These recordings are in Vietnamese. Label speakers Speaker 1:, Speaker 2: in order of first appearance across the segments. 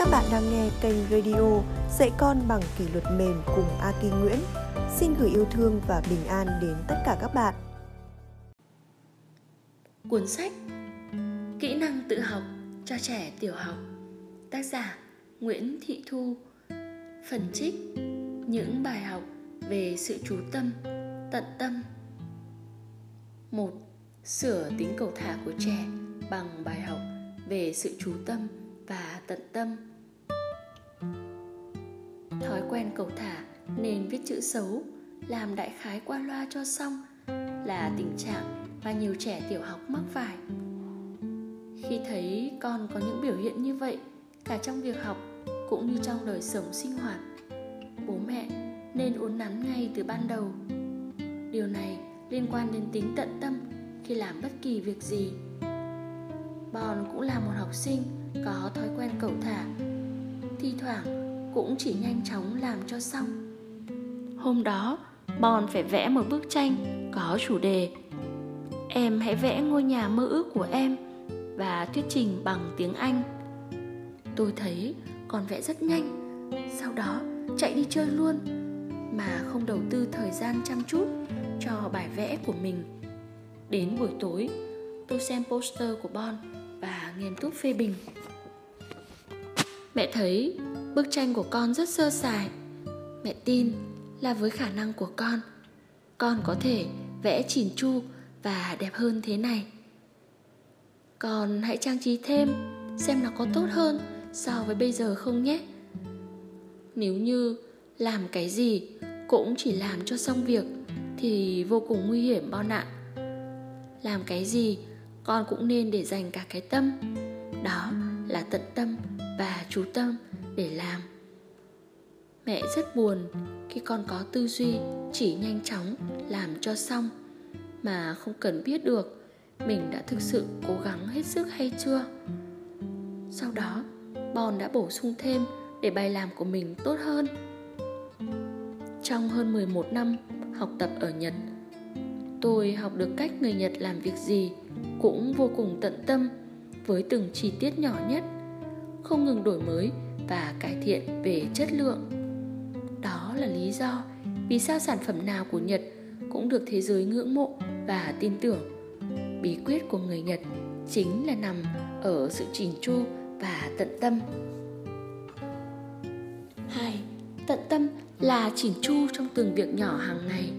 Speaker 1: Các bạn đang nghe kênh radio Dạy con bằng kỷ luật mềm cùng Aki Nguyễn. Xin gửi yêu thương và bình an đến tất cả các bạn.
Speaker 2: Cuốn sách Kỹ năng tự học cho trẻ tiểu học Tác giả Nguyễn Thị Thu Phần trích Những bài học về sự chú tâm, tận tâm một Sửa tính cầu thả của trẻ bằng bài học về sự chú tâm và tận tâm. Thói quen cầu thả nên viết chữ xấu, làm đại khái qua loa cho xong là tình trạng mà nhiều trẻ tiểu học mắc phải. Khi thấy con có những biểu hiện như vậy, cả trong việc học cũng như trong đời sống sinh hoạt, bố mẹ nên uốn nắn ngay từ ban đầu. Điều này liên quan đến tính tận tâm khi làm bất kỳ việc gì. Bon cũng là một học sinh có thói quen cẩu thả Thi thoảng cũng chỉ nhanh chóng làm cho xong. Hôm đó, Bon phải vẽ một bức tranh có chủ đề Em hãy vẽ ngôi nhà mơ ước của em và thuyết trình bằng tiếng Anh. Tôi thấy con vẽ rất nhanh Sau đó chạy đi chơi luôn Mà không đầu tư thời gian chăm chút cho bài vẽ của mình. Đến buổi tối, tôi xem poster của Bon và nghiêm túc phê bình mẹ thấy bức tranh của con rất sơ sài. Mẹ tin là với khả năng của con con có thể vẽ chỉn chu và đẹp hơn thế này. Con hãy trang trí thêm, xem nó có tốt hơn so với bây giờ không nhé. Nếu như làm cái gì cũng chỉ làm cho xong việc thì vô cùng nguy hiểm bao ạ. Làm cái gì, con cũng nên để dành cả cái tâm. Đó là tận tâm và chú tâm để làm. Mẹ rất buồn khi con có tư duy chỉ nhanh chóng làm cho xong mà không cần biết được mình đã thực sự cố gắng hết sức hay chưa. Sau đó Bon đã bổ sung thêm để bài làm của mình tốt hơn. Trong hơn 11 năm học tập ở Nhật, tôi học được cách người Nhật làm việc gì cũng vô cùng tận tâm với từng chi tiết nhỏ nhất không ngừng đổi mới và cải thiện về chất lượng. Đó là lý do vì sao sản phẩm nào của nhật cũng được thế giới ngưỡng mộ và tin tưởng. Bí quyết của người nhật chính là nằm ở sự chỉnh chu và tận tâm. Hai, tận tâm là chỉnh chu trong từng việc nhỏ hàng ngày.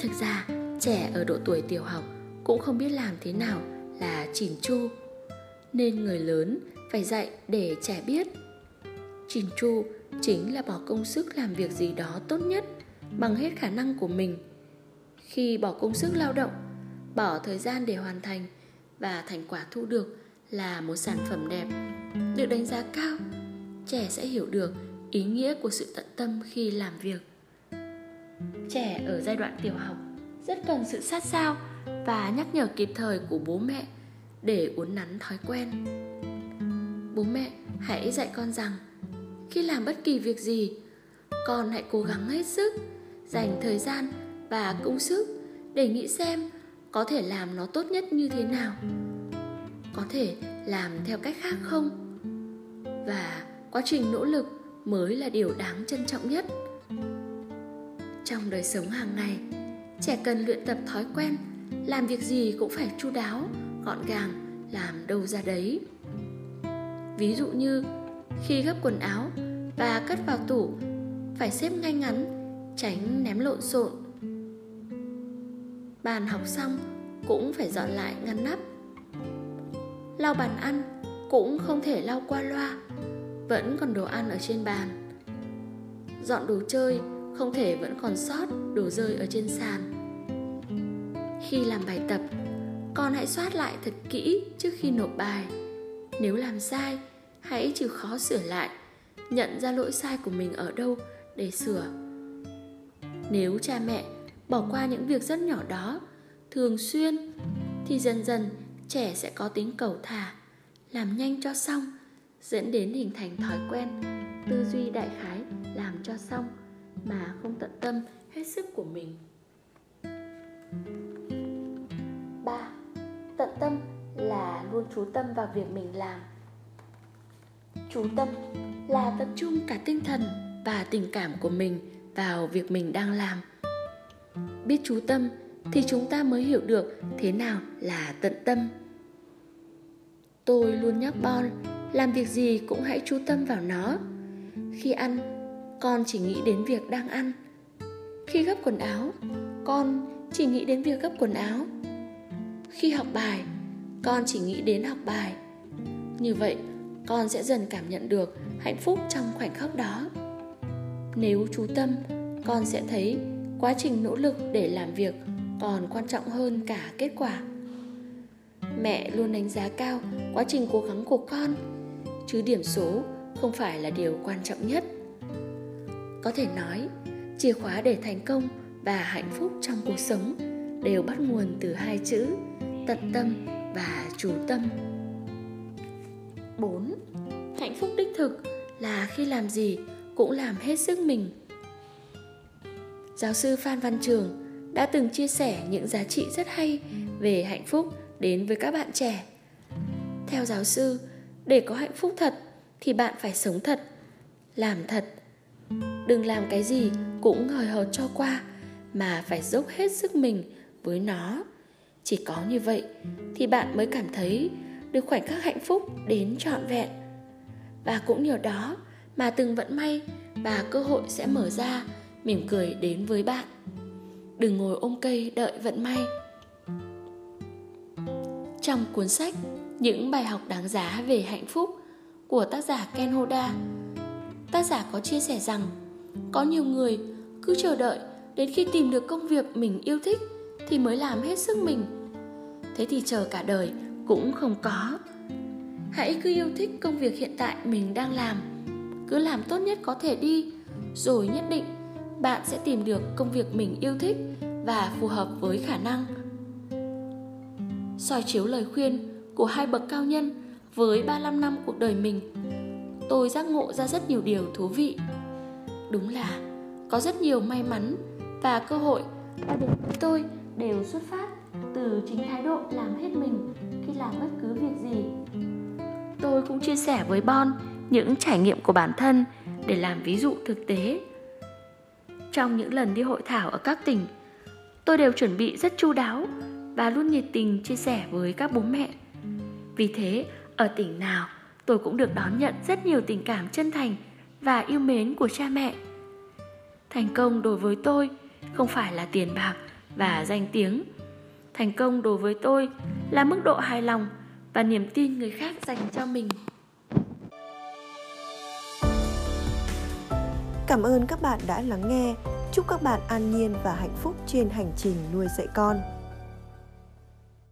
Speaker 2: Thực ra, trẻ ở độ tuổi tiểu học cũng không biết làm thế nào là chỉnh chu nên người lớn phải dạy để trẻ biết. Chỉn chu chính là bỏ công sức làm việc gì đó tốt nhất bằng hết khả năng của mình. Khi bỏ công sức lao động, bỏ thời gian để hoàn thành và thành quả thu được là một sản phẩm đẹp, được đánh giá cao, trẻ sẽ hiểu được ý nghĩa của sự tận tâm khi làm việc. Trẻ ở giai đoạn tiểu học rất cần sự sát sao và nhắc nhở kịp thời của bố mẹ để uốn nắn thói quen. Bố mẹ, hãy dạy con rằng, khi làm bất kỳ việc gì, con hãy cố gắng hết sức, dành thời gian và công sức để nghĩ xem có thể làm nó tốt nhất như thế nào. Có thể làm theo cách khác không? Và quá trình nỗ lực mới là điều đáng trân trọng nhất. Trong đời sống hàng ngày, trẻ cần luyện tập thói quen, làm việc gì cũng phải chu đáo gọn gàng làm đâu ra đấy. Ví dụ như, khi gấp quần áo và cất vào tủ, phải xếp ngay ngắn, tránh ném lộn xộn. Bàn học xong cũng phải dọn lại ngăn nắp. Lau bàn ăn cũng không thể lau qua loa, vẫn còn đồ ăn ở trên bàn. Dọn đồ chơi không thể vẫn còn sót đồ rơi ở trên sàn. Khi làm bài tập con hãy soát lại thật kỹ trước khi nộp bài. Nếu làm sai, hãy chịu khó sửa lại, nhận ra lỗi sai của mình ở đâu để sửa. Nếu cha mẹ bỏ qua những việc rất nhỏ đó, thường xuyên, thì dần dần trẻ sẽ có tính cầu thả, làm nhanh cho xong, dẫn đến hình thành thói quen, tư duy đại khái làm cho xong mà không tận tâm hết sức của mình. Tận tâm là luôn chú tâm vào việc mình làm. Chú tâm là tập trung cả tinh thần và tình cảm của mình vào việc mình đang làm. Biết chú tâm thì chúng ta mới hiểu được thế nào là tận tâm. Tôi luôn nhắc bon làm việc gì cũng hãy chú tâm vào nó. Khi ăn, con chỉ nghĩ đến việc đang ăn. Khi gấp quần áo, con chỉ nghĩ đến việc gấp quần áo khi học bài, con chỉ nghĩ đến học bài. Như vậy, con sẽ dần cảm nhận được hạnh phúc trong khoảnh khắc đó. Nếu chú tâm, con sẽ thấy quá trình nỗ lực để làm việc còn quan trọng hơn cả kết quả. Mẹ luôn đánh giá cao quá trình cố gắng của con, chứ điểm số không phải là điều quan trọng nhất. Có thể nói, chìa khóa để thành công và hạnh phúc trong cuộc sống đều bắt nguồn từ hai chữ tận tâm và chủ tâm 4. Hạnh phúc đích thực là khi làm gì cũng làm hết sức mình. Giáo sư Phan Văn Trường đã từng chia sẻ những giá trị rất hay về hạnh phúc đến với các bạn trẻ. Theo giáo sư, để có hạnh phúc thật thì bạn phải sống thật, làm thật. Đừng làm cái gì cũng hời hợt cho qua mà phải dốc hết sức mình với nó. Chỉ có như vậy thì bạn mới cảm thấy được khoảnh khắc hạnh phúc đến trọn vẹn. Và cũng nhờ đó mà từng vận may và cơ hội sẽ mở ra mỉm cười đến với bạn. Đừng ngồi ôm cây đợi vận may. Trong cuốn sách Những bài học đáng giá về hạnh phúc của tác giả Ken Hoda, tác giả có chia sẻ rằng có nhiều người cứ chờ đợi đến khi tìm được công việc mình yêu thích thì mới làm hết sức mình. Thế thì chờ cả đời cũng không có. Hãy cứ yêu thích công việc hiện tại mình đang làm, cứ làm tốt nhất có thể đi, rồi nhất định bạn sẽ tìm được công việc mình yêu thích và phù hợp với khả năng soi chiếu lời khuyên của hai bậc cao nhân với 35 năm cuộc đời mình, tôi giác ngộ ra rất nhiều điều thú vị. Đúng là có rất nhiều may mắn và cơ hội đã đến với tôi đều xuất phát từ chính thái độ làm hết mình khi làm bất cứ việc gì. Tôi cũng chia sẻ với Bon những trải nghiệm của bản thân để làm ví dụ thực tế. Trong những lần đi hội thảo ở các tỉnh, tôi đều chuẩn bị rất chu đáo và luôn nhiệt tình chia sẻ với các bố mẹ. Vì thế, ở tỉnh nào, tôi cũng được đón nhận rất nhiều tình cảm chân thành và yêu mến của cha mẹ. Thành công đối với tôi không phải là tiền bạc và danh tiếng. Thành công đối với tôi là mức độ hài lòng và niềm tin người khác dành cho mình.
Speaker 1: Cảm ơn các bạn đã lắng nghe. Chúc các bạn an nhiên và hạnh phúc trên hành trình nuôi dạy con.